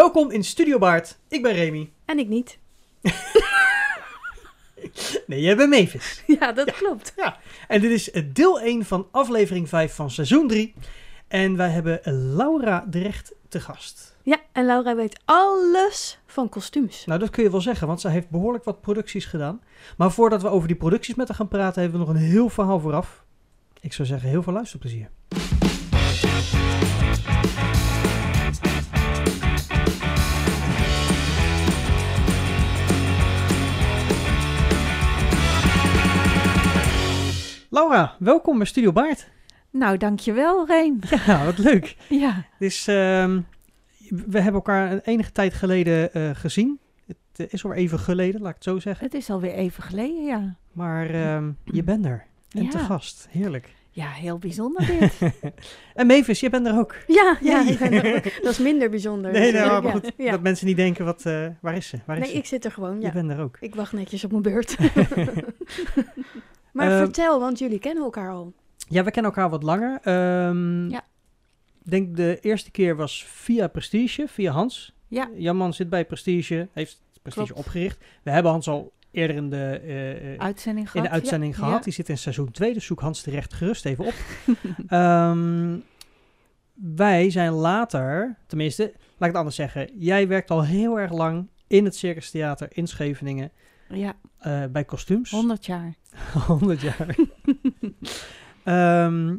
Welkom in Studio Baard. Ik ben Remy. En ik niet. Nee, jij bent Mavis. Ja, dat klopt. En dit is eh, deel 1 van aflevering 5 van seizoen 3. En wij hebben eh, Laura Drecht te gast. Ja, en Laura weet alles van kostuums. Nou, dat kun je wel zeggen, want zij heeft behoorlijk wat producties gedaan. Maar voordat we over die producties met haar gaan praten, hebben we nog een heel verhaal vooraf. Ik zou zeggen, heel veel luisterplezier. Laura, welkom bij Studio Baard. Nou, dankjewel, Reen. Ja, wat leuk. Ja, Dus ehm, we hebben elkaar een enige tijd geleden eh, gezien. Het eh, is al even geleden, laat ik het zo zeggen. het is alweer even geleden, ja. Maar ehm, je bent er. En Ja. te gast. Heerlijk. Ja, heel bijzonder dit. En Mavis, jij bent er ook. Ja, ja, ik ben er ook. dat is minder bijzonder. Nee, nee, natuurlijk. maar Ja, goed. ja. Dat mensen niet denken, wat, eh, waar is ze? Waar is Nee, ze? ik zit er gewoon, Je ja. bent er ook. Ik wacht netjes op mijn beurt. Maar Eh, vertel, want jullie kennen elkaar al. Ja, we kennen elkaar wat langer. Ehm, Ja. Ik denk de eerste keer was via Prestige, via Hans. Ja. Jan man zit bij Prestige, heeft Prestige Klopt. opgericht. We hebben Hans al eerder in de, eh, eh, Uitzending in gehad. de uitzending ja. gehad. Die zit in seizoen 2, dus zoek Hans terecht gerust even op. Ehm, wij zijn later, tenminste, laat ik het anders zeggen. Jij werkt al heel erg lang in het Circus Theater in Scheveningen Ja, eh, bij kostuums. 100 jaar. 100 jaar. Ehm,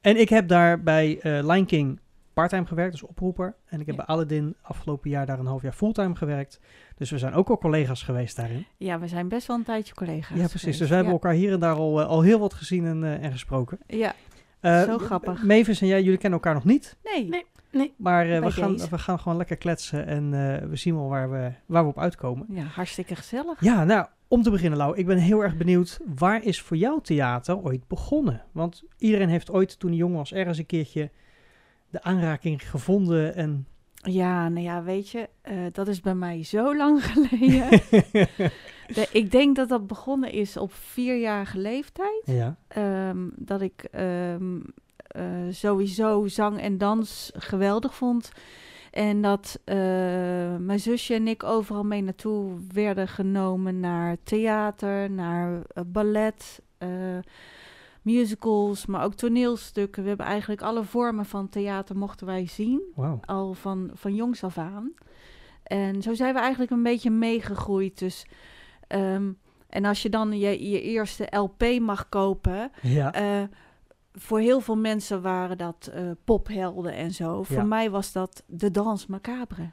en ik heb daar bij eh Lion King parttime gewerkt, dus oproeper. En ik heb Ja. bij Aladdin afgelopen jaar daar een half jaar fulltime gewerkt. Dus we zijn ook al collega's geweest daarin. Ja, we zijn best wel een tijdje collega's ja, precies. geweest. Dus we hebben ja. elkaar hier en daar al, eh, al heel wat gezien en, eh, en gesproken. Ja, Eh, Zo grappig. Mavis en jij, jullie kennen elkaar nog niet. nee. Nee. Nee. Maar eh, we, gaan, deze. we gaan gewoon lekker kletsen en eh, we zien wel waar we, waar we op uitkomen. Ja, hartstikke gezellig. Ja, nou, om te beginnen, Lau, ik ben heel erg benieuwd. Waar is voor jou theater ooit begonnen? Want iedereen heeft ooit, toen hij jong was, ergens een keertje de aanraking gevonden. En Ja, nou ja, weet je, eh, dat is bij mij zo lang geleden. De- ik denk dat dat begonnen is op vierjarige leeftijd. ja, Ehm, dat ik ehm, eh, sowieso zang en dans geweldig vond. En dat eh, mijn zusje en ik overal mee naartoe werden genomen naar theater, naar eh, ballet, musicals, maar ook toneelstukken. We hebben eigenlijk alle vormen van theater mochten wij zien, al van, van jongs af aan. En zo zijn we eigenlijk een beetje meegegroeid. Dus, ehm, en als je dan je, je eerste LP mag kopen, Ja, voor heel veel mensen waren dat eh, pophelden en zo. Voor mij was dat de Dans Macabre.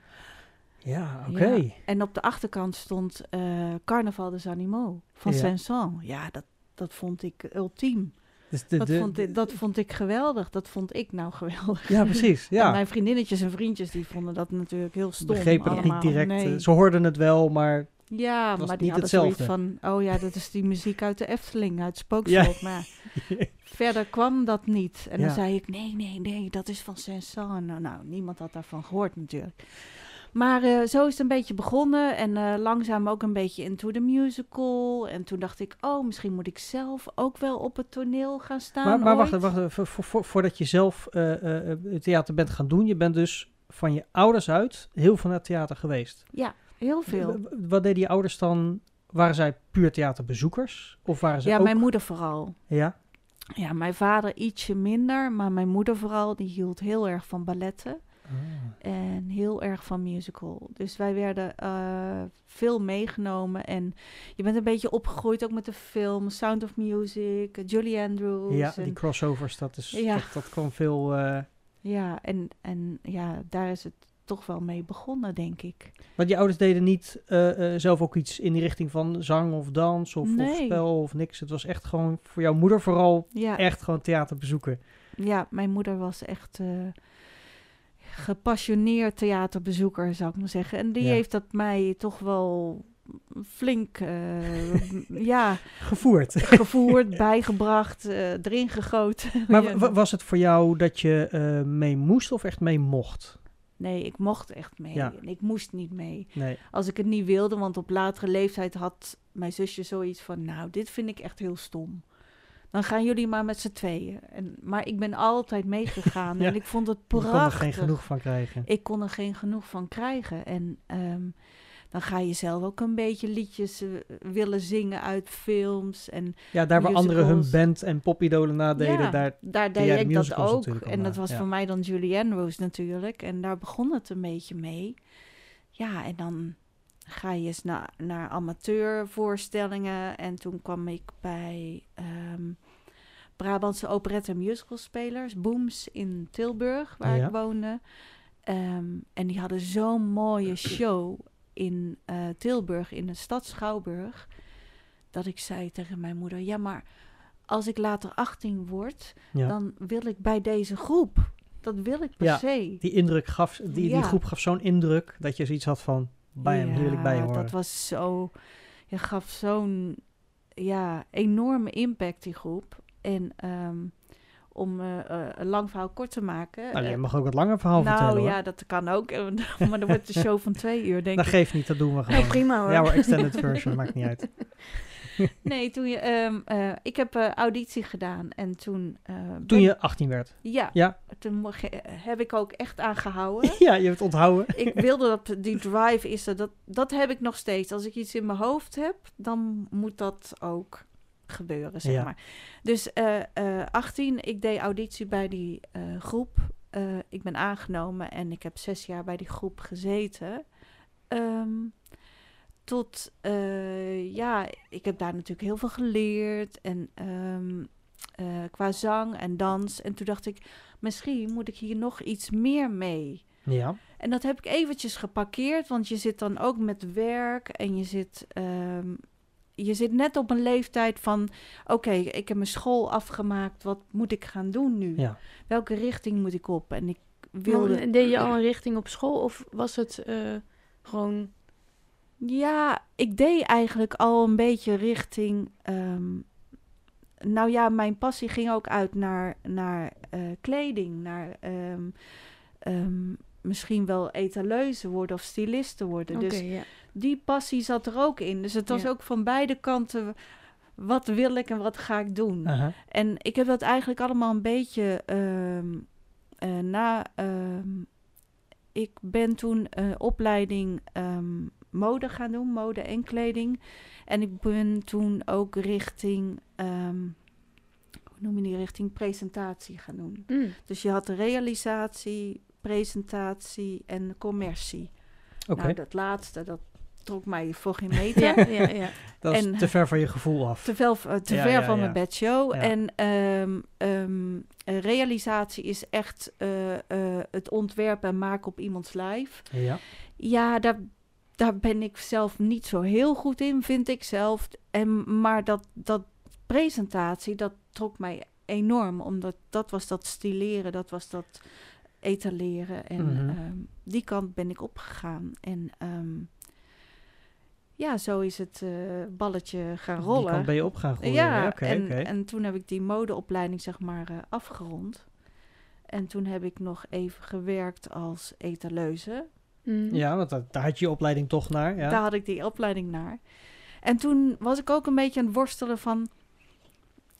ja oké. Ja. En op de achterkant stond eh, Carnaval des Animaux van Ja. Saint-Saëns. Ja, dat, dat vond ik ultiem. Dus de, Dat, de- vond ik, dat vond ik geweldig. Dat vond ik nou geweldig. ja, precies. En Ja, mijn vriendinnetjes en vriendjes die vonden dat natuurlijk heel stom. begrepen het niet allemaal. direct. Nee. Ze hoorden het wel, maar Ja, was maar die niet hadden zoiets hetzelfde. van... Oh ja, dat is die muziek uit de Efteling, uit Spookslot. Maar verder kwam dat niet. En Ja. dan zei ik, nee, nee, nee, dat is van Saint-Saëns. Nou, nou, niemand had daarvan gehoord natuurlijk. Maar eh, zo is het een beetje begonnen. En eh, langzaam ook een beetje into the musical. En toen dacht ik, oh, misschien moet ik zelf ook wel op het toneel gaan staan maar, maar wacht, wacht even, voor, voor- voor- voordat je zelf eh, theater bent gaan doen. Je bent dus van je ouders uit heel veel naar theater geweest. Ja, heel veel. Wat deden je ouders dan? Waren zij puur theaterbezoekers? Of waren ze Ja, ook... mijn moeder vooral. Ja? Ja, mijn vader ietsje minder, maar mijn moeder vooral, die hield heel erg van balletten. Ah. En heel erg van musical. Dus wij werden eh, veel meegenomen. En je bent een beetje opgegroeid ook met de film Sound of Music, eh, Julie Andrews. Ja, en, die crossovers, dat, is, Ja. dat, dat kwam veel... eh, ja, en, en ja, daar is het toch wel mee begonnen, denk ik. Want je ouders deden niet eh, eh, zelf ook iets in die richting van zang of dans of, of spel of niks. Het was echt gewoon voor jouw moeder vooral Ja, echt gewoon theater bezoeken. ja mijn moeder was echt eh, gepassioneerd theaterbezoeker, zou ik maar zeggen. En die Ja. heeft dat mij toch wel flink ja, Gevoerd. gevoerd, bijgebracht, erin gegoten. Maar was het voor jou dat je mee moest of echt mee mocht? Nee, ik mocht echt mee. Ja. En ik moest niet mee. Nee. Als ik het niet wilde, want op latere leeftijd had mijn zusje zoiets van... Nou, dit vind ik echt heel stom. dan gaan jullie maar met z'n tweeën. En, maar ik ben altijd meegegaan Ja, en ik vond het Je kon er prachtig. geen genoeg van krijgen. Ik kon er geen genoeg van krijgen. En ehm, dan ga je zelf ook een beetje liedjes eh, willen zingen uit films. En Ja, daar waar anderen hun band en popidolen nadeden, Ja. daar... daar deed de ik dat ook. En dat was ja. voor mij dan Julianne Rose natuurlijk. En daar begon het een beetje mee. Ja, en dan ga je eens naar, naar amateurvoorstellingen. En toen kwam ik bij ehm, Brabantse operette en musicalspelers, Booms in Tilburg, waar Ja. ik woonde. Ehm, en die hadden zo'n mooie show in eh, Tilburg, in de stad Schouwburg. Dat ik zei tegen mijn moeder: Ja, maar als ik later 18 word, Ja. dan wil ik bij deze groep. Dat wil ik per Ja, se. Die indruk gaf, die, die groep gaf zo'n indruk dat je zoiets had van, bij hem, wil ik bij horen. Dat was zo. Je gaf zo'n ja, enorme impact, die groep. En ehm, om eh, eh, een lang verhaal kort te maken. Nou, eh, je mag ook het lange verhaal nou vertellen hoor. ja, dat kan ook. eh, maar dan wordt de show van twee uur, denk Dat ik. geeft niet, dat doen we gewoon. Oh, prima hoor. Ja hoor, extended version, maakt niet uit. Nee, toen je, ehm, eh, ik heb eh, auditie gedaan en toen. eh, Toen ben- je 18 werd. Ja, Ja. toen heb ik ook echt aangehouden. Ja, je hebt onthouden. ik wilde dat die drive is er. Dat, dat heb ik nog steeds. Als ik iets in mijn hoofd heb, dan moet dat ook gebeuren, zeg Ja. maar. Dus eh eh 18, ik deed auditie bij die eh, groep. Eh, ik ben aangenomen en ik heb zes jaar bij die groep gezeten. Ehm, tot, eh, ja, ik heb daar natuurlijk heel veel geleerd. En ehm, eh, qua zang en dans. En toen dacht ik, misschien moet ik hier nog iets meer mee. Ja. En dat heb ik eventjes geparkeerd, want je zit dan ook met werk en je zit, ehm, je zit net op een leeftijd van, oké, ik heb mijn school afgemaakt, wat moet ik gaan doen nu? Ja. Welke richting moet ik op? En ik wilde, Wilde... Deed je al een richting op school of was het eh, gewoon... ja, ik deed eigenlijk al een beetje richting, ehm, nou ja, mijn passie ging ook uit naar, naar eh, kleding, naar ehm, ehm, misschien wel etaleuze worden of stylisten worden. Dus ja. die passie zat er ook in. Dus het was Ja. ook van beide kanten. Wat wil ik en wat ga ik doen? En ik heb dat eigenlijk allemaal een beetje ehm, eh, na. ehm, ik ben toen een opleiding ehm, mode gaan doen, mode en kleding. En ik ben toen ook richting. ehm, hoe noem je die richting? Presentatie gaan doen. Mm. Dus je had de realisatie, presentatie en commercie. Oké, Nou, dat laatste, dat trok mij voor geen meter. Ja, ja, ja. dat is en- te ver van je gevoel af. Te, veel, eh, te Ja, ver ja, van mijn bedshow. En ehm, ehm, eh, realisatie is echt eh, eh, het ontwerpen en maken op iemands lijf. Ja. Ja, daar, daar ben ik zelf niet zo heel goed in, vind ik zelf. En, maar dat, dat presentatie, dat trok mij enorm. Omdat dat was dat stileren, dat was dat etaleren. En Mhm. ehm, die kant ben ik opgegaan. En ehm, ja, zo is het eh, balletje gaan rollen. Die kant ben je op gaan. Ja, en, en toen heb ik die modeopleiding zeg maar eh, afgerond. En toen heb ik nog even gewerkt als etaleuze. Mm. Ja, want daar, daar had je je opleiding toch naar. Ja. Daar had ik die opleiding naar. En toen was ik ook een beetje aan het worstelen van...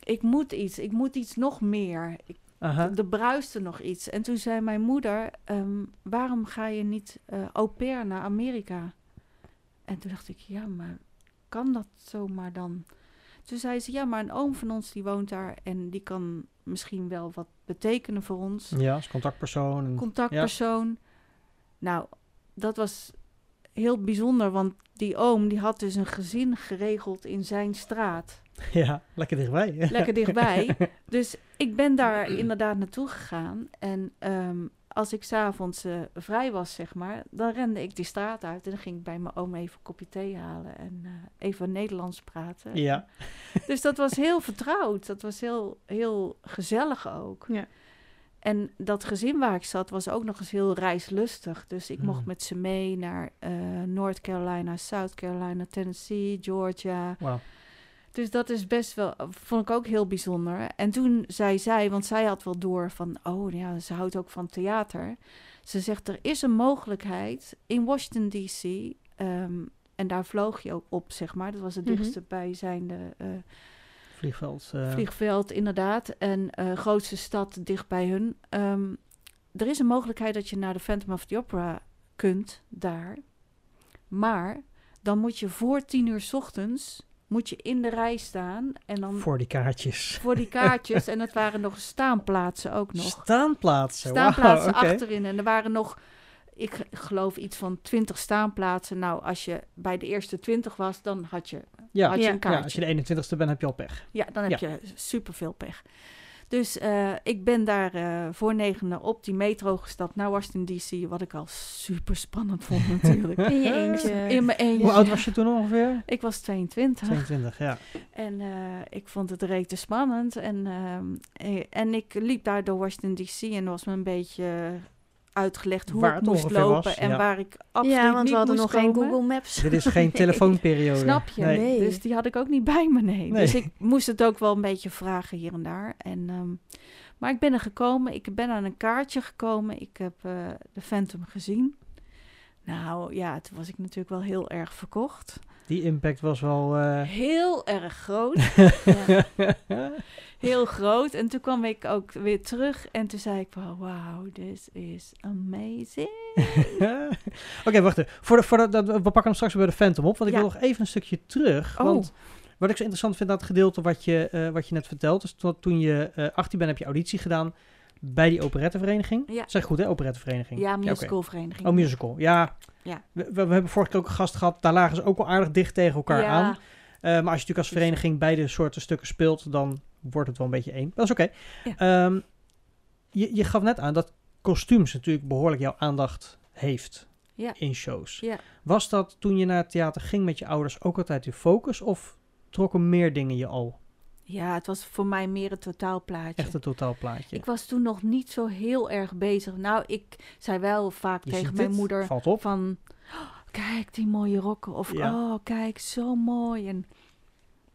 Ik moet iets, ik moet iets nog meer. Ik, Aha. er bruiste nog iets. En toen zei mijn moeder, ehm, waarom ga je niet eh au pair naar Amerika? En toen dacht ik, ja, maar kan dat zomaar dan? Toen zei ze, ja, maar een oom van ons die woont daar en die kan misschien wel wat betekenen voor ons. Ja, als contactpersoon. Contactpersoon. Nou, dat was heel bijzonder, want die oom die had dus een gezin geregeld in zijn straat. ja, lekker dichtbij. Lekker dichtbij. Dus ik ben daar inderdaad naartoe gegaan. En ehm, als ik s'avonds eh vrij was, zeg maar, dan rende ik die straat uit. En dan ging ik bij mijn oom even een kopje thee halen en eh, even Nederlands praten. Ja. Dus dat was heel vertrouwd. Dat was heel, heel gezellig ook. Ja. En dat gezin waar ik zat was ook nog eens heel reislustig. Dus ik mocht Hmm. met ze mee naar eh North Carolina, South Carolina, Tennessee, Georgia. Wauw. Dus dat is best wel, vond ik ook heel bijzonder. En toen zei zij, want zij had wel door van, oh ja, ze houdt ook van theater. Ze zegt, er is een mogelijkheid in Washington D.C. ehm, en daar vloog je ook op, zeg maar. Dat was het Mhm. dichtste bijzijnde eh, vliegveld. eh, vliegveld inderdaad. En eh, grootste stad dicht bij hun. Ehm, er is een mogelijkheid dat je naar de Phantom of the Opera kunt daar. Maar dan moet je voor tien uur 's ochtends moet je in de rij staan. En dan Voor die kaartjes. voor die kaartjes. en het waren nog staanplaatsen ook nog. Staanplaatsen. staanplaatsen achterin. En er waren nog, ik geloof, iets van 20 staanplaatsen. Nou, als je bij de eerste 20 was, dan had je, Ja. had je Ja. een ja, kaartje. als je de 21ste bent, heb je al pech. Ja, dan heb je superveel pech. Dus eh, ik ben daar eh, voor negenen op die metro gestapt naar Washington D.C. Wat ik al super spannend vond natuurlijk. In je eentje. In mijn eentje. Hoe oud was je toen ongeveer? Ik was 22. 22, ja. En eh, ik vond het rete spannend. En, ehm, eh, en ik liep daar door Washington D.C. en was me een beetje uitgelegd hoe Waar ik het moest lopen was, en ja. waar ik absoluut ja, want niet we hadden moest nog geen. Google Maps. Dit is geen telefoonperiode. Snap je? Nee. Nee. Dus die had ik ook niet bij me, nee. Nee. Dus ik moest het ook wel een beetje vragen hier en daar. En, ehm, maar ik ben er gekomen. Ik ben aan een kaartje gekomen. Ik heb eh, de Phantom gezien. Nou ja, toen was ik natuurlijk wel heel erg verkocht. Die impact was wel... eh, Heel erg groot. Heel groot. En toen kwam ik ook weer terug. En toen zei ik, wow, wow this is amazing. Oké, wacht even. Voor de, voor de, dat, we pakken hem straks weer bij de Phantom op. Want ik Ja. wil nog even een stukje terug. Oh. Want wat ik zo interessant vind aan het gedeelte wat je, eh, wat je net vertelt. Dus to- toen je eh 18 bent, heb je auditie gedaan bij die operettevereniging. Ja. Zeg goed, hè? Operettevereniging. Ja, musicalvereniging. Oh, musical. Ja. Ja. We, we, we hebben vorige keer ook een gast gehad. Daar lagen ze ook al aardig dicht tegen elkaar Ja. aan. Eh, maar als je natuurlijk als vereniging beide soorten stukken speelt, dan wordt het wel een beetje één. Dat is oké. Ehm, je, je gaf net aan dat kostuums natuurlijk behoorlijk jouw aandacht heeft Ja. in shows. Ja. Was dat toen je naar het theater ging met je ouders ook altijd je focus? Of trokken meer dingen je al? Ja, het was voor mij meer een totaalplaatje. Echt een totaalplaatje. Ik was toen nog niet zo heel erg bezig. Nou, ik zei wel vaak Je tegen mijn moeder Valt op. van... "Oh, kijk, die mooie rokken. Of, Ja. oh, kijk, zo mooi. En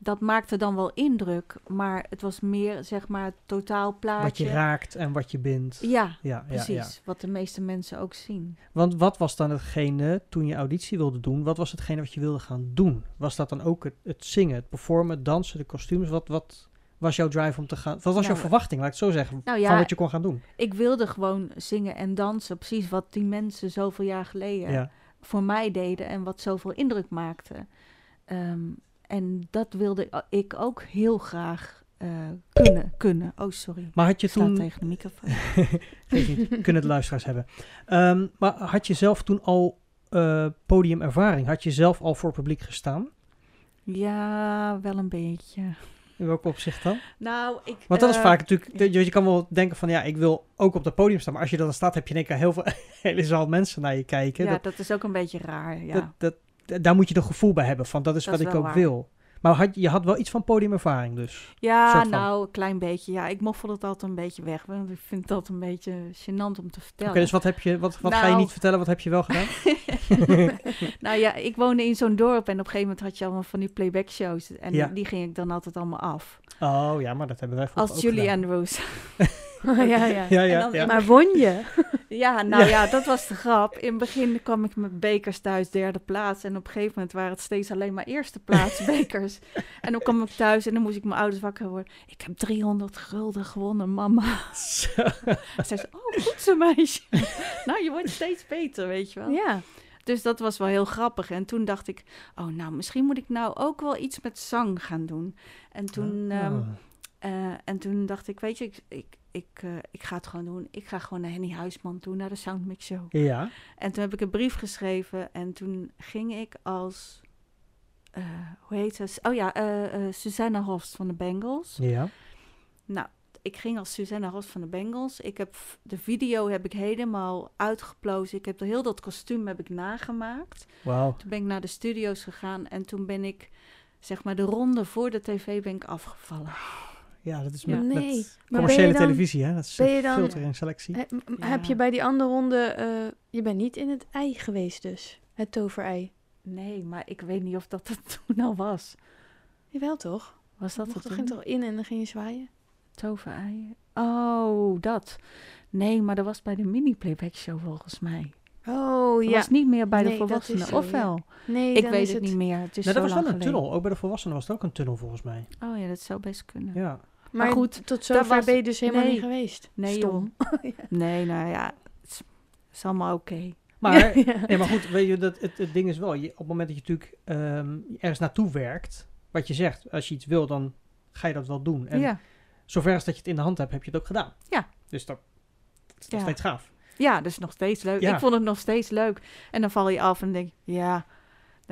dat maakte dan wel indruk. Maar het was meer, zeg maar, het totaalplaatje. Wat je raakt en wat je bindt. Ja, Ja, precies. ja. Wat de meeste mensen ook zien. Want wat was dan hetgene, toen je auditie wilde doen, wat was hetgene wat je wilde gaan doen? Was dat dan ook het, het zingen, het performen, het dansen, de kostuums? Wat, wat was jouw drive om te gaan? Wat was jouw Nou, verwachting, laat ik het zo zeggen, nou van ja, wat je kon gaan doen? Ik wilde gewoon zingen en dansen. Precies wat die mensen zoveel jaar geleden voor mij deden. En wat zoveel indruk maakte. Ehm, en dat wilde ik ook heel graag eh, kunnen, kunnen. Oh, sorry. Maar had je Ik sta toen... tegen de microfoon. Niet, kunnen de luisteraars hebben. Ehm, maar had je zelf toen al eh, podiumervaring? Had je zelf al voor publiek gestaan? Ja, wel een beetje. In welk opzicht dan? Nou, ik... Want dat is eh, vaak natuurlijk, de- je, je kan wel denken van ja, ik wil ook op het podium staan. Maar als je dan staat, heb je in één keer heel veel, hele zaal mensen naar je kijken. Ja, dat, dat is ook een beetje raar, ja. dat, daar moet je een gevoel bij hebben van dat is Dat wat is ik ook waar. wil. Maar had, je had wel iets van podiumervaring dus. ja, nou, een klein beetje. Ja, ik moffel het altijd een beetje weg. Want ik vind dat een beetje gênant om te Oké, vertellen. dus wat heb je, wat, wat ga je Nou. niet vertellen, wat heb je wel gedaan? nou ja, ik woonde in zo'n dorp en op een gegeven moment had je allemaal van die playback shows. En Ja. die ging ik dan altijd allemaal af. Oh ja, maar dat hebben wij vroeger Als Julie. Andrews. ja, ja. Ja, ja, En dan- ja. Maar won je? Ja, nou ja. dat was de grap. In het begin kwam ik met bekers thuis, derde plaats. En op een gegeven moment waren het steeds alleen maar eerste plaats bekers. En dan kwam ik thuis en dan moest ik mijn ouders wakker worden. Ik heb 300 gulden gewonnen, mama. Zo. Zei ze, oh, goed zo meisje. nou, je wordt steeds beter, weet je wel. Ja. Dus dat was wel heel grappig. En toen dacht ik, oh nou, misschien moet ik nou ook wel iets met zang gaan doen. En toen, Ah. ehm, eh, en toen dacht ik, weet je, ik, ik, ik, eh, ik ga het gewoon doen. Ik ga gewoon naar Henny Huisman toe, naar de Soundmix Show. Ja, En toen heb ik een brief geschreven en toen ging ik als, eh, hoe heet ze? Oh ja, eh Susanna Horst van de Bengals. ja. Nou, ik ging als Susanna Horst van de Bengals. Ik heb de video heb ik helemaal uitgeplozen. Ik heb heel dat kostuum heb ik nagemaakt. Wauw. Toen ben ik naar de studio's gegaan en toen ben ik, zeg maar, de ronde voor de tv ben ik afgevallen. Ja, dat is Ja. met, Nee. commerciële dan- televisie, hè? Dat is een dan- filter en selectie. He- Ja. Heb je bij die andere ronde... eh, je bent niet in het ei geweest dus. Het toverei. Nee, maar ik weet niet of dat het toen al was. Jawel toch? Was dat het ging toch in en dan ging je zwaaien? Toverei. Oh, dat. Nee, maar dat was bij de mini-playback show volgens mij. Oh Dat ja. was niet meer bij de Nee, dat volwassenen, zo, of ja. wel? Nee, Ik weet het niet meer. Het is Nou, zo dat was wel een geleden. tunnel. Ook bij de volwassenen was het ook een tunnel volgens mij. Oh ja, dat zou best kunnen. Ja. Maar, Maar goed, tot dat zover was- ben je dus helemaal nee. niet geweest. Nee, Stom. Nee, nou ja, het is, is allemaal oké. Maar, Ja, ja. nee, maar goed, weet je, dat, het, het ding is wel, je, op het moment dat je natuurlijk ehm, ergens naartoe werkt, wat je zegt, als je iets wil, dan ga je dat wel doen. En Ja. zover als dat je het in de hand hebt, heb je het ook gedaan. Ja. Dus dat, dat is nog steeds gaaf. ja, dus nog steeds leuk. Ja. Ik vond het nog steeds leuk. En dan val je af en denk ja,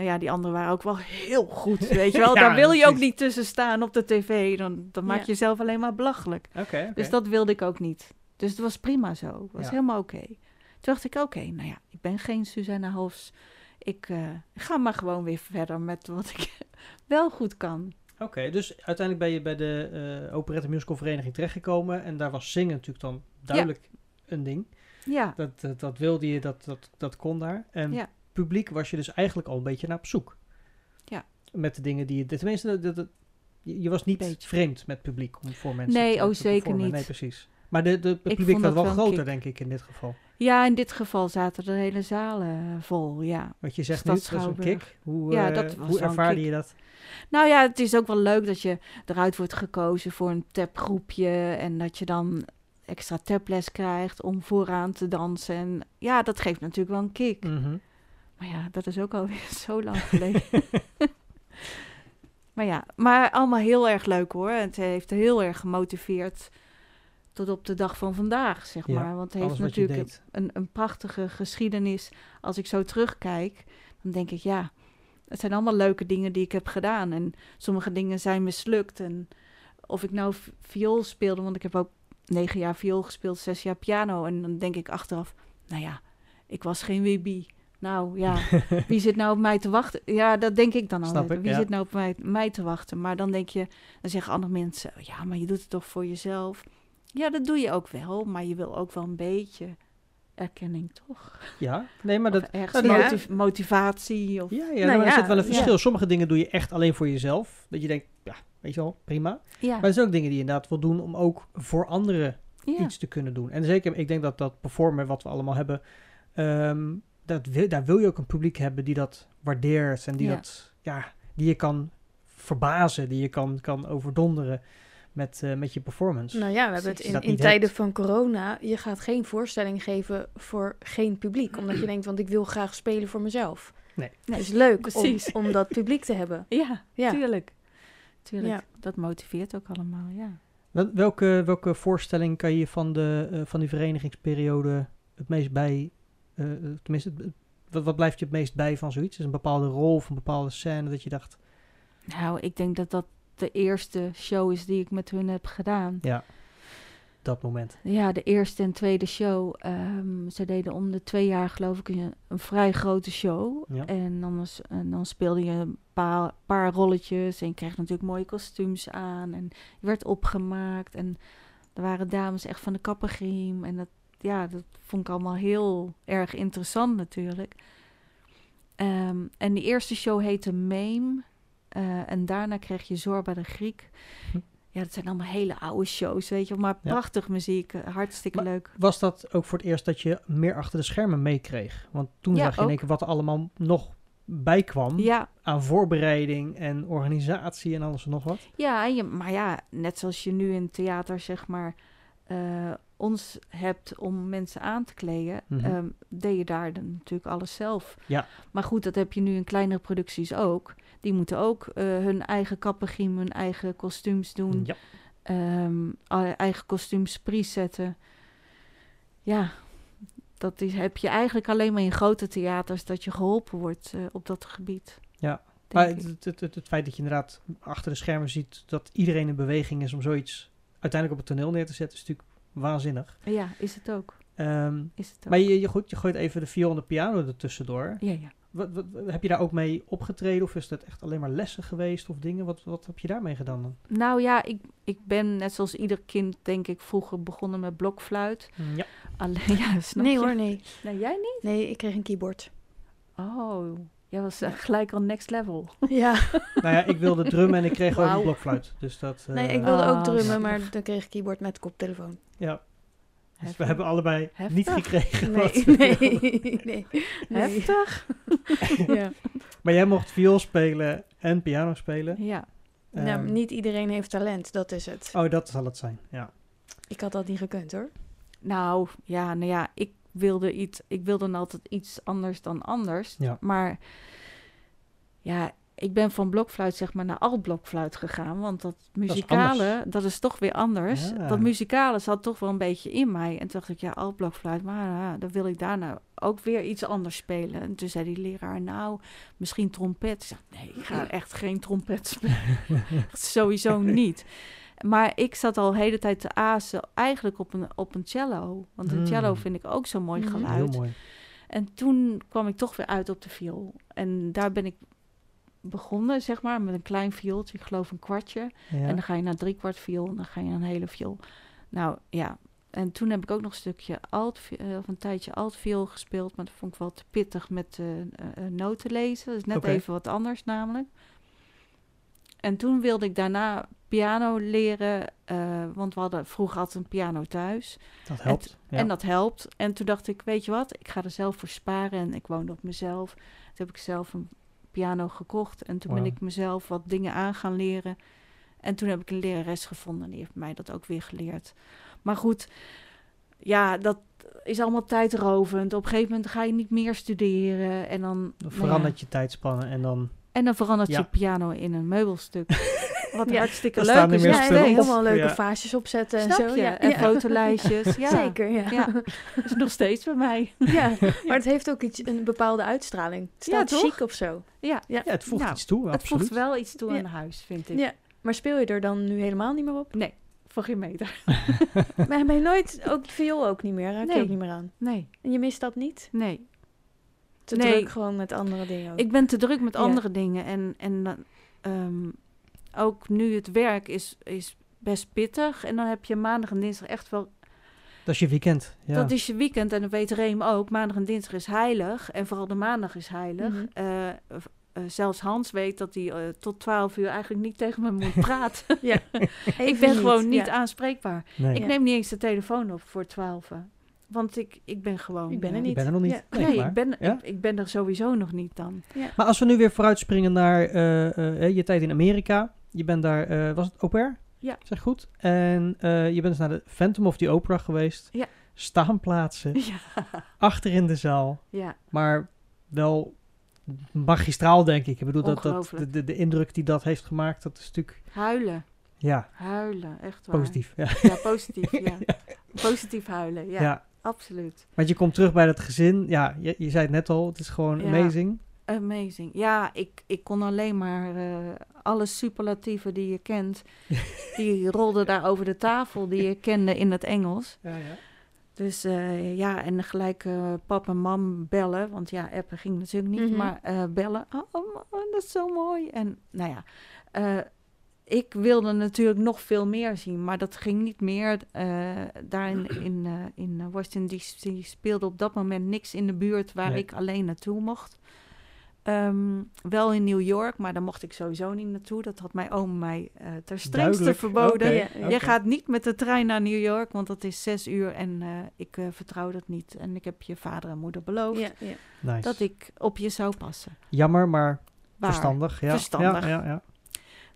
nou ja, die anderen waren ook wel heel goed, weet je wel. Ja, Daar wil je ook niet tussen staan op de tv. Dan, dan maak Ja. je jezelf alleen maar belachelijk. Oké. Dus dat wilde ik ook niet. Dus het was prima zo. Het was Ja. helemaal oké. Toen dacht ik, oké, nou ja, ik ben geen Suzanne Hofs. Ik eh, ga maar gewoon weer verder met wat ik wel goed kan. Oké, dus uiteindelijk ben je bij de eh operette musical vereniging terechtgekomen en daar was zingen natuurlijk dan duidelijk een ding. Ja, Dat, dat, dat wilde je, dat, dat, dat kon daar. En Ja. Publiek was je dus eigenlijk al een beetje naar op zoek. Ja. Met de dingen die je... Tenminste, dat, je, je was niet Beetje. vreemd met publiek om voor mensen Nee, te, oh, te zeker performen. niet. Nee, precies. Maar de, de, het publiek werd wel wel groter, kick. denk ik, in dit geval. ja, in dit geval zaten de hele zalen vol, ja. Wat je zegt nu, dat is een kick. Hoe, Ja, eh, dat hoe ervaarde kick. je dat? Nou ja, het is ook wel leuk dat je eruit wordt gekozen voor een tapgroepje. En dat je dan extra taples krijgt om vooraan te dansen. En ja, dat geeft natuurlijk wel een kick. Mhm. Maar ja, dat is ook alweer zo lang geleden. maar ja, maar allemaal heel erg leuk hoor. Het heeft heel erg gemotiveerd tot op de dag van vandaag, zeg Ja, maar. Want het heeft natuurlijk een, een prachtige geschiedenis. Als ik zo terugkijk, dan denk ik ja, het zijn allemaal leuke dingen die ik heb gedaan. En sommige dingen zijn mislukt. En of ik nou vi- viool speelde, want ik heb ook negen jaar viool gespeeld, zes jaar piano. En dan denk ik achteraf, nou ja, ik was geen Wibi. Nou ja, wie zit nou op mij te wachten? Ja, dat denk ik dan altijd. ik, Wie ja. zit nou op mij, mij te wachten? Maar dan denk je, dan zeggen andere mensen, ja, maar je doet het toch voor jezelf? Ja, dat doe je ook wel, maar je wil ook wel een beetje erkenning, toch? Ja, nee, maar dat... ergens motiv- motivatie. Of, Ja, ja Nou nou, er zit wel een verschil. Sommige dingen doe je echt alleen voor jezelf. Dat je denkt, ja, weet je wel, prima. ja, Maar er zijn ook dingen die je inderdaad wil doen om ook voor anderen iets te kunnen doen. En zeker, ik denk dat dat performen wat we allemaal hebben, ehm, dat wil, daar wil je ook een publiek hebben die dat waardeert en die Ja. dat, ja, die je kan verbazen, die je kan, kan overdonderen met, eh, met je performance. Nou ja, we hebben het in, tijden hebt. van corona. Je gaat geen voorstelling geven voor geen publiek. Omdat je denkt, want ik wil graag spelen voor mezelf. Nee. Het is leuk om, precies. om dat publiek te hebben. Ja, Ja. tuurlijk. Tuurlijk, Ja. dat motiveert ook allemaal, ja. Wel- Welke, welke voorstelling kan je van, de, eh, van die verenigingsperiode het meest bij, tenminste, het- wat, wat blijft je het meest bij van zoiets? Is een bepaalde rol of een bepaalde scène dat je dacht, Nou, ik denk dat dat de eerste show is die ik met hun heb gedaan. ja, dat moment. Ja, de eerste en tweede show. ehm, ze deden om de twee jaar geloof ik een, een vrij grote show. Ja. En, dan was, en dan speelde je een paar, paar rolletjes. En je kreeg natuurlijk mooie kostuums aan. En je werd opgemaakt. En er waren dames echt van de kappergriem. En dat, ja, dat vond ik allemaal heel erg interessant natuurlijk. Ehm, en die eerste show heette Meme. Eh, en daarna kreeg je Zorba de Griek. Hm. Ja, dat zijn allemaal hele oude shows, weet je. Maar Ja. prachtig muziek, eh, hartstikke Maar- leuk. Was dat ook voor het eerst dat je meer achter de schermen meekreeg? Want toen Ja, zag je in ook. één keer wat er allemaal nog bij kwam Ja, aan voorbereiding en organisatie en alles en nog wat. ja, en je, maar ja, net zoals je nu in theater, zeg maar, eh, ons hebt om mensen aan te kleden, ehm, deed je daar dan natuurlijk alles zelf. Ja. Maar goed, dat heb je nu in kleinere producties ook. Die moeten ook eh, hun eigen kappergriem, hun eigen kostuums doen. Ja. alle eigen kostuums presetten. Ja, dat is, heb je eigenlijk alleen maar in grote theaters dat je geholpen wordt eh, op dat gebied. Ja. Maar ik. het, het, het, het feit dat je inderdaad achter de schermen ziet dat iedereen in beweging is om zoiets uiteindelijk op het toneel neer te zetten, is natuurlijk waanzinnig. Ja, is het ook. Ehm, Is het ook. maar je, je, goed, je gooit even de viool en de piano ertussendoor. Ja, ja. Wat, wat, heb je daar ook mee opgetreden of is dat echt alleen maar lessen geweest of dingen? Wat, wat heb je daarmee gedaan dan? Nou ja, ik, ik ben net zoals ieder kind, denk ik, vroeger begonnen met blokfluit. Ja. Alleen, ja, snap nee je? hoor, nee. Nee, jij niet? Nee, ik kreeg een keyboard. Oh, jij was eh, gelijk al next level. Ja, nou ja, ik wilde drummen en ik kreeg ook een blokfluit. Dus dat, nee, eh, ik wilde Ah, ook drummen, zielig. maar dan kreeg ik keyboard met koptelefoon. Ja. we Heftig. hebben allebei niet gekregen. wat Nee, we nee, wilden. nee. nee. Heftig. Ja. Maar jij mocht viool spelen en piano spelen. Ja. Nou, niet iedereen heeft talent, dat is het. Oh, dat zal het zijn. Ja. Ik had dat niet gekund hoor. Nou, ja, nou ja, ik wilde iets, ik wilde dan altijd iets anders dan anders. Ja. Maar ja, ik ben van blokfluit zeg maar naar altblokfluit gegaan, want dat muzikale, dat is, toch weer anders. Ja. Dat muzikale zat toch wel een beetje in mij. En toen dacht ik, ja, altblokfluit, maar ja, dan wil ik daar nou ook weer iets anders spelen. En toen zei die leraar, nou, misschien trompet. Ik zeg, nee, ik ga echt geen trompet spelen. Sowieso niet. Maar ik zat al de hele tijd te azen, eigenlijk op een, op een cello. Want een cello Mm. vind ik ook zo'n mooi. Heel geluid. mooi. En toen kwam ik toch weer uit op de viool. En daar ben ik begonnen, zeg maar, met een klein viooltje, ik geloof een kwartje. Ja. En dan ga je naar drie kwart viool en dan ga je naar een hele viool. Nou ja, en toen heb ik ook nog een stukje alt, eh, of een tijdje alt viool gespeeld, maar dat vond ik wel te pittig met eh, eh, eh, noten lezen. Dat is net even wat anders namelijk. En toen wilde ik daarna piano leren, eh, want we hadden vroeger altijd een piano thuis. dat helpt. Ja. En dat helpt. En toen dacht ik, weet je wat, ik ga er zelf voor sparen. En ik woonde op mezelf. Toen heb ik zelf een piano gekocht. En toen ben ik mezelf wat dingen aan gaan leren. En toen heb ik een lerares gevonden. En die heeft mij dat ook weer geleerd. Maar goed, ja, dat is allemaal tijdrovend. Op een gegeven moment ga je niet meer studeren. En dan, Dan nou verandert ja, je tijdspannen en dan... en dan verandert Ja. je piano in een meubelstuk. Wat Ja, hartstikke leuk is. Ja, en helemaal leuke Ja. vaasjes opzetten en zo. je? Ja, En ja. fotolijstjes. Ja, Zeker, ja. Ja. is nog steeds bij mij. Ja, maar het heeft ook iets, een bepaalde uitstraling. Het staat chic of zo. Ja, Ja, het voegt Nou, iets toe, het absoluut. voegt wel iets toe Ja. aan huis, vind ik. Ja, maar speel je er dan nu helemaal niet meer op? Nee, voor geen meter. Maar ben je nooit, ook de viool ook niet meer, raak je Nee. ook niet meer aan? Nee, En je mist dat niet? nee. Te Nee. druk gewoon met andere dingen ook. Ik ben te druk met Ja. andere dingen. En, en dan, ehm, ook nu het werk is, is best pittig. En dan heb je maandag en dinsdag echt wel... Dat is je weekend. Ja. Dat is je weekend en dat weet Reem ook. Maandag en dinsdag is heilig. En vooral de maandag is heilig. Mhm. Eh, eh, zelfs Hans weet dat hij eh, tot 12 uur eigenlijk niet tegen me moet praten. ja. ik ben gewoon niet ja. aanspreekbaar. nee, Ik Ja. neem niet eens de telefoon op voor 12. Want ik, ik ben gewoon... Ik ben er eh, niet. ik ben er nog niet. Ja. Nee, ik ben, Ja? ik, ik ben er sowieso nog niet dan. Maar als we nu weer vooruitspringen naar eh, eh, je tijd in Amerika. Je bent daar, eh, was het au pair? Ja. Zeg goed. En eh, je bent dus naar de Phantom of the Opera geweest. Ja. Staanplaatsen, Ja. achter in de zaal. ja. Maar wel magistraal, denk ik. Ik bedoel, dat, dat, de, de, de indruk die dat heeft gemaakt, dat is natuurlijk, Huilen. ja, Huilen, echt waar. positief. Ja. Ja, positief, ja. Positief huilen, ja. Ja. Absoluut. Want je komt terug bij dat gezin. Ja, je, je zei het net al, het is gewoon Ja. amazing. Amazing. Ja, ik, ik kon alleen maar eh, alle superlatieven die je kent, die rolden daar over de tafel die je kende in het Engels. Ja, ja. Dus eh, ja, en gelijk eh, pap en mam bellen, want ja, appen ging natuurlijk niet, Mhm. maar eh, bellen. Oh, oh, man, dat is zo mooi. En nou ja, eh, ik wilde natuurlijk nog veel meer zien, maar dat ging niet meer. Eh, daar in, in, eh, in Washington DC speelde op dat moment niks in de buurt waar Nee. ik alleen naartoe mocht. Ehm, wel in New York, maar daar mocht ik sowieso niet naartoe. Dat had mijn oom mij eh ter strengste Duidelijk. verboden. Ja. Je gaat niet met de trein naar New York, want dat is zes uur en eh, ik eh, vertrouw dat niet. En ik heb je vader en moeder beloofd Ja, ja. Nice. dat ik op je zou passen. Jammer, maar Waar. verstandig. Ja. Verstandig. Ja, ja, ja.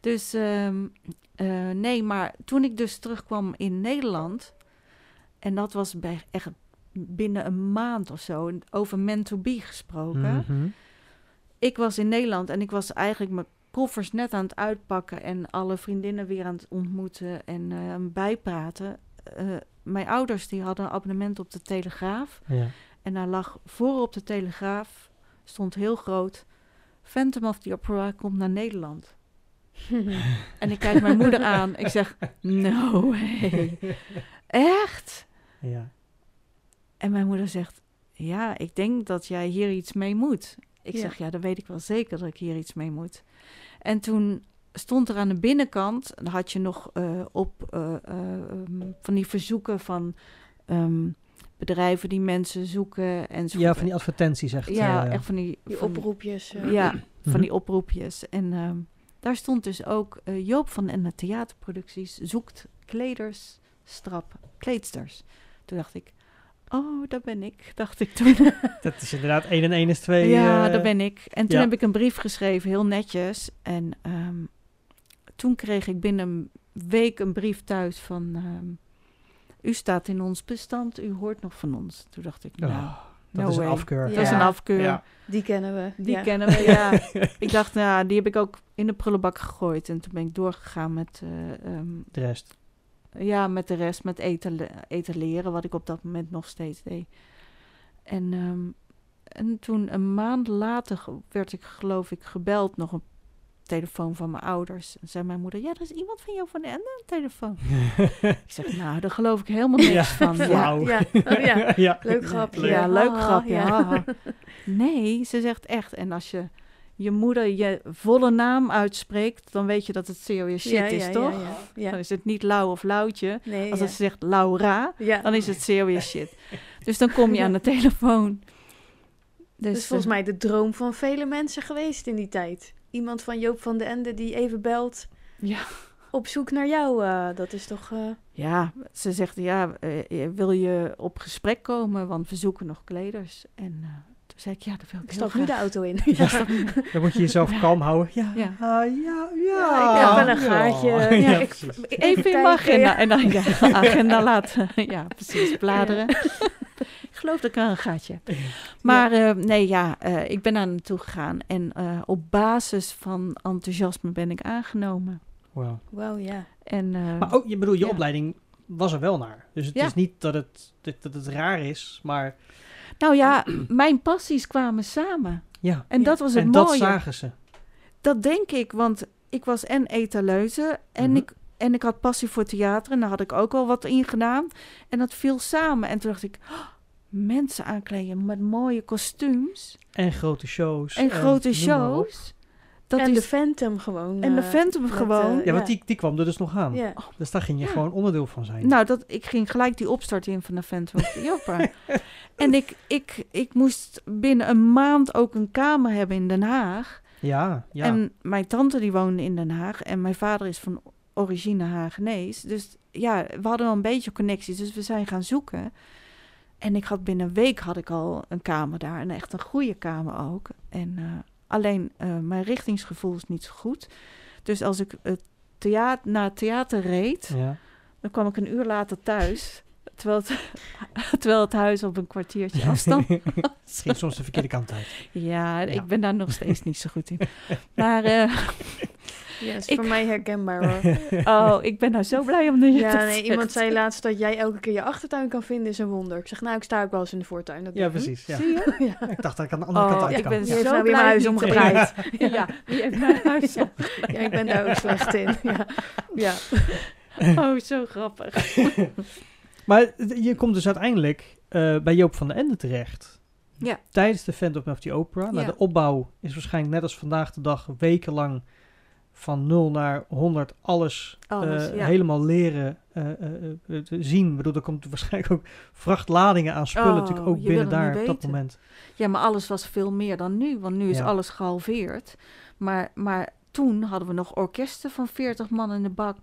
Dus ehm, eh, nee, maar toen ik dus terugkwam in Nederland, en dat was bij echt binnen een maand of zo, over meant to be gesproken. Mhm. Ik was in Nederland en ik was eigenlijk mijn koffers net aan het uitpakken en alle vriendinnen weer aan het ontmoeten en eh, bijpraten. Eh, mijn ouders die hadden een abonnement op de Telegraaf. ja. En daar lag voor op de Telegraaf, stond heel groot... Phantom of the Opera komt naar Nederland. En ik kijk mijn moeder aan. Ik zeg, no way. Echt? ja. En mijn moeder zegt, ja, ik denk dat jij hier iets mee moet. Ik Ja. zeg, ja, dan weet ik wel zeker dat ik hier iets mee moet. En toen stond er aan de binnenkant, dan had je nog eh, op eh, eh, ehm, van die verzoeken van ehm, bedrijven die mensen zoeken en zo. ja, van die advertenties echt. Ja, echt van die, Die van- oproepjes. eh. Ja, Mhm. van die oproepjes. En ehm, daar stond dus ook eh, Joop van en de theaterproducties zoekt kleders, strap, kleedsters. Toen dacht ik, oh, dat ben ik, dacht ik toen. Dat is inderdaad 1 en 1 is 2. ja, eh, dat ben ik. En toen ja. heb ik een brief geschreven, heel netjes. En ehm, toen kreeg ik binnen een week een brief thuis van... ehm, u staat in ons bestand, u hoort nog van ons. Toen dacht ik, nou, Oh, dat no is een afkeur. Ja. dat is een afkeur. Ja. Die kennen we. Die ja. kennen we, ja. ik dacht, nou, die heb ik ook in de prullenbak gegooid. En toen ben ik doorgegaan met, eh, ehm, De rest. ja, met de rest, met eten, eten leren, wat ik op dat moment nog steeds deed. En, ehm, en toen een maand later werd ik, geloof ik, gebeld, nog een telefoon van mijn ouders. En zei mijn moeder, ja, er is iemand van jou van de Ende een telefoon. ik zeg, nou, daar geloof ik helemaal niks Ja, van. Ja. Ja, oh ja. ja. Leuk grapje. ja, leuk Haha, grapje. ja. haha. Nee, ze zegt echt. En als je je moeder je volle naam uitspreekt, dan weet je dat het serious shit Ja, is, toch? Ja, ja, ja. Dan is het niet Lau of Loutje. Nee, Als ja. het zegt Laura, ja. dan is het serious shit. Dus dan kom je aan de telefoon. Dus, Dat is volgens eh, mij de droom van vele mensen geweest in die tijd. Iemand van Joop van de Ende die even belt Ja. op zoek naar jou. eh, dat is toch... eh, Ja, ze zegt, ja, eh, wil je op gesprek komen? Want we zoeken nog kleders. En eh, toen zei ik, ja, dat wil ik ik stap nu de auto in. Ja. Dan moet je jezelf kalm houden. Ja, Ja. ja, ja. Ja, ik heb wel een gaatje. Ja, Ja, ik-. Even in mijn agenda. En dan ja, agenda laten. Ja, precies. Bladeren. Geloof dat ik er een gaatje heb. Maar eh, nee, ja, eh, ik ben daar naartoe gegaan. En eh, op basis van enthousiasme ben ik aangenomen. Wow. Wauw, ja. En, eh, Maar ook, je bedoel, je ja. opleiding was er wel naar. Dus het Ja. is niet dat het, dat, dat het raar is, maar nou ja, mijn passies kwamen samen. ja. En Ja. dat was het En dat zagen ze. Dat denk ik, want ik was en etaleuze en, Mhm. ik, en ik had passie voor theater. En daar had ik ook al wat in gedaan. En dat viel samen. En toen dacht ik, oh, mensen aankleden met mooie kostuums En grote shows. en grote shows. Dat en is, de Phantom gewoon. en de eh, Phantom met, gewoon. eh, Ja, want die, die kwam er dus nog aan. Ja. Dus daar ging je Ja. gewoon onderdeel van zijn. Nou, dat, ik ging gelijk die opstart in van de Phantom of the Opera. en ik, ik, ik moest binnen een maand ook een kamer hebben in Den Haag. ja, ja. En mijn tante die woonde in Den Haag. En mijn vader is van origine Hagenees. Dus ja, we hadden wel een beetje connecties. Dus we zijn gaan zoeken. En ik had binnen een week had ik al een kamer daar. En echt een goede kamer ook. En eh, alleen eh, mijn richtingsgevoel is niet zo goed. Dus als ik het theater, naar het theater reed, ja. dan kwam ik een uur later thuis. Terwijl het, terwijl het huis op een kwartiertje afstand Het ging soms de verkeerde kant uit. Ja, Ja. ik ben daar nog steeds niet zo goed in. Maar eh, Ja, is Ik- voor mij herkenbaar hoor. oh, ik ben nou zo blij om dat je Ja, dat nee, zegt. iemand zei laatst dat jij elke keer je achtertuin kan vinden is een wonder. Ik zeg, nou, ik sta ook wel eens in de voortuin. Dat Ja, precies. Ja. Zie je? Ja. Ik dacht dat ik aan de andere Oh, kant uit ik kan. ben zo nou weer blij mijn huis omgedraaid. Ja, ja, die heeft mijn huis. Ja, ik ben daar ook slecht in. Ja. ja. Oh, zo grappig. Maar je komt dus uiteindelijk eh, bij Joop van den Ende terecht. Ja. Tijdens de Phantom of the Opera. Nou, Ja. de opbouw is waarschijnlijk net als vandaag de dag wekenlang van 0 naar 100 alles, Alles, eh, ja. helemaal leren eh, eh, zien. Ik bedoel, er komt waarschijnlijk ook vrachtladingen aan spullen Oh, natuurlijk ook binnen daar op dat moment. Ja, maar alles was veel meer dan nu, want nu is Ja. alles gehalveerd. Maar, maar toen hadden we nog orkesten van 40 man in de bak.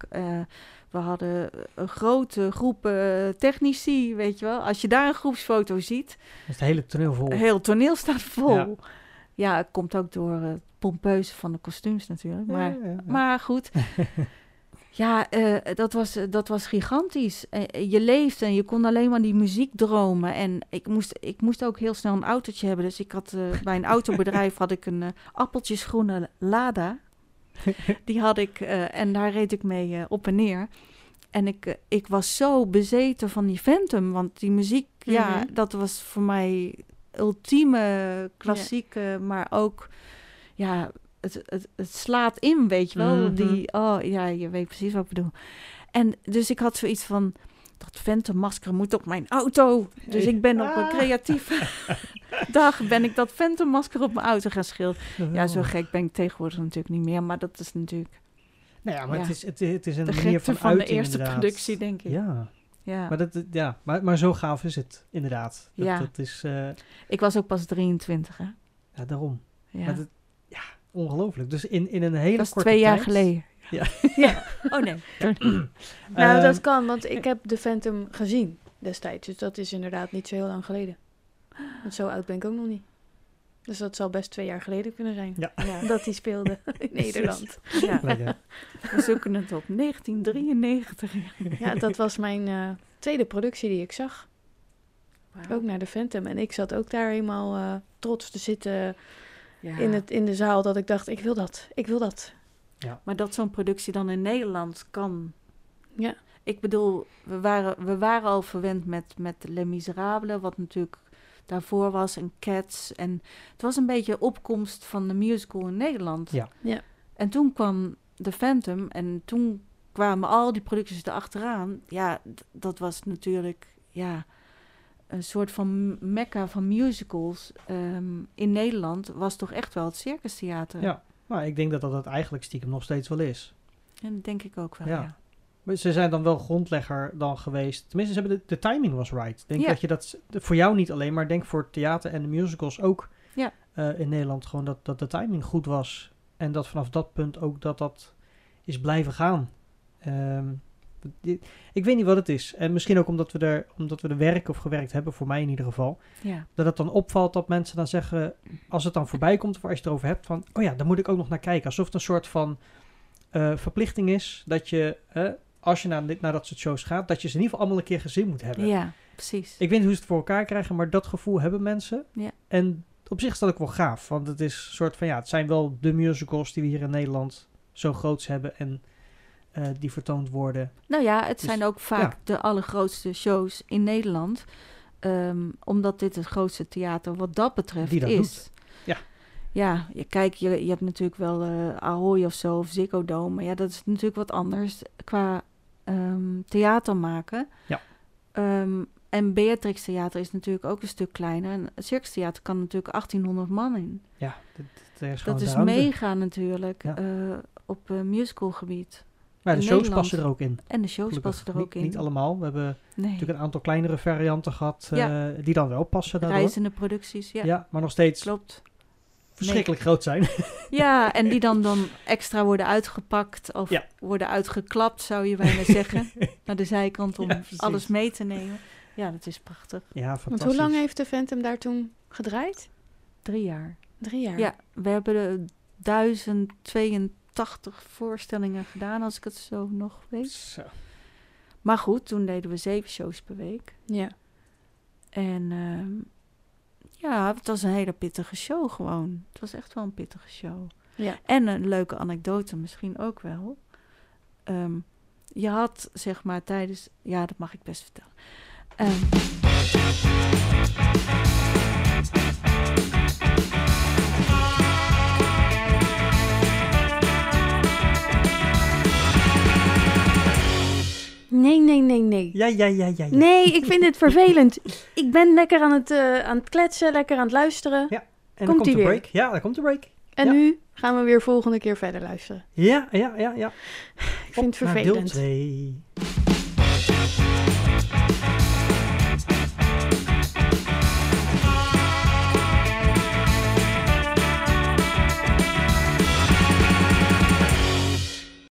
We hadden een grote groep eh, technici, weet je wel. Als je daar een groepsfoto ziet, is het hele toneel vol. heel toneel staat vol. Ja. Ja, het komt ook door eh, het pompeuze van de kostuums natuurlijk. Maar, Ja, ja, ja. maar goed. ja, eh, dat, was, dat was gigantisch. Eh, je leefde en je kon alleen maar die muziek dromen. En ik moest, ik moest ook heel snel een autootje hebben. Dus ik had eh, bij een autobedrijf had ik een eh, appeltjesgroene Lada. Die had ik eh, en daar reed ik mee eh, op en neer. En ik, eh, ik was zo bezeten van die Phantom. Want die muziek, ja, Mhm. dat was voor mij ultieme klassieke, maar ook, ja, het, het, het slaat in, weet je wel. Mhm. Die, oh ja, je weet precies wat ik bedoel. En dus ik had zoiets van, dat Phantom masker moet op mijn auto. Dus ik ben op een creatieve dag ben ik dat Phantom masker op mijn auto gaan schilderen. Ja, zo Oh. gek ben ik tegenwoordig natuurlijk niet meer, maar dat is natuurlijk Nou ja, maar Ja. Het, is, het, het is een de manier van, van, de eerste inderdaad. productie, denk ik. Ja, Ja. maar, dat, ja maar, maar zo gaaf is het inderdaad. Dat, Ja. dat is, eh, Ik was ook pas 23, hè. ja, daarom. Ja. Maar dat, ja, ongelooflijk. Dus in, in een hele dat is korte twee jaar tijd- geleden. Ja. Ja. Oh nee. Nou, Ehm, dat kan, want ik heb de Phantom gezien. destijds. Dus dat is inderdaad niet zo heel lang geleden. Want zo oud ben ik ook nog niet. Dus dat zal best twee jaar geleden kunnen zijn. Ja. Ja, Dat hij speelde in Nederland. ja. Lekker. we zoeken het op. 1993. Ja, dat was mijn eh, tweede productie die ik zag. Ook naar de Phantom. En ik zat ook daar helemaal eh, trots te zitten Ja. in, het, in de zaal. Dat ik dacht, ik wil dat, ik wil dat. Maar dat zo'n productie dan in Nederland kan. Ja. Ik bedoel, we waren, we waren al verwend met, met Les Miserables, wat natuurlijk daarvoor was, en Cats. En het was een beetje opkomst van de musical in Nederland. Ja. Ja. En toen kwam The Phantom en toen kwamen al die producties erachteraan. Ja, dat was natuurlijk, ja, een soort van mekka van musicals. Ehm, in Nederland was toch echt wel het Circus Theater. Ja. Maar ik denk dat dat het eigenlijk stiekem nog steeds wel is. En dat denk ik ook wel, Ja. ja. Maar ze zijn dan wel grondlegger dan geweest. Tenminste, ze hebben de, de timing was right. Denk Ja. dat je dat voor jou niet alleen, maar denk voor theater en de musicals ook Ja. eh, in Nederland gewoon dat, dat de timing goed was. En dat vanaf dat punt ook dat dat is blijven gaan. Ehm, ik weet niet wat het is. En misschien ook omdat we er, omdat we er werken of gewerkt hebben, voor mij in ieder geval. ja. Dat het dan opvalt dat mensen dan zeggen, als het dan voorbij komt, of als je het erover hebt, van, oh ja, daar moet ik ook nog naar kijken. Alsof het een soort van eh, verplichting is, dat je, eh, als je naar, dit, naar dat soort shows gaat, dat je ze in ieder geval allemaal een keer gezien moet hebben. Ja, precies. Ik weet niet hoe ze het voor elkaar krijgen, maar dat gevoel hebben mensen. Ja. En op zich is dat ook wel gaaf, want het is een soort van, ja, het zijn wel de musicals die we hier in Nederland zo groots hebben en eh, die vertoond worden. Nou ja, het Dus, zijn ook vaak ja. de allergrootste shows in Nederland. Ehm, omdat dit het grootste theater wat dat betreft Die dat is. doet. Ja. Ja, je, kijk, je, je hebt natuurlijk wel eh Ahoy of zo, of Ziggo Dome. Maar ja, dat is natuurlijk wat anders qua ehm, theater maken. Ja. Ehm, en Beatrix Theater is natuurlijk ook een stuk kleiner. En het Circus Theater kan natuurlijk 1800 man in. Ja, dat, dat is, Dat is mega natuurlijk Ja. eh, op uh, musicalgebied. Maar de in shows Nederland. passen er ook in. En de shows Gelukkig. passen er niet, ook in. Niet allemaal. We hebben nee. natuurlijk een aantal kleinere varianten gehad eh, die dan wel passen daardoor. Reizende producties, ja, Ja. maar nog steeds klopt. Verschrikkelijk groot zijn. Ja, en die dan, dan extra worden uitgepakt of Ja. worden uitgeklapt, zou je bijna zeggen. Naar de zijkant om Ja, alles mee te nemen. Ja, dat is prachtig. ja, Want fantastisch. hoe lang heeft de Phantom daar toen gedraaid? Drie jaar. Drie jaar. Ja, we hebben er 1082 voorstellingen gedaan, als ik het zo nog weet. Zo. Maar goed, toen deden we zeven shows per week. ja. En ehm, ja, het was een hele pittige show gewoon. Het was echt wel een pittige show. Ja. En een leuke anekdote misschien ook wel. Ehm, je had zeg maar tijdens... Ja, dat mag ik best vertellen. Ehm, Nee, nee, nee, nee. Ja, ja, ja, ja. ja. Nee, ik vind het vervelend. Ik ben lekker aan het, eh, aan het kletsen, lekker aan het luisteren. Ja. En dan komt de weer. break. Ja, dan komt de break. En Ja. nu gaan we weer volgende keer verder luisteren. Ja, ja, ja, ja. Ik vind het naar deel vervelend. 2.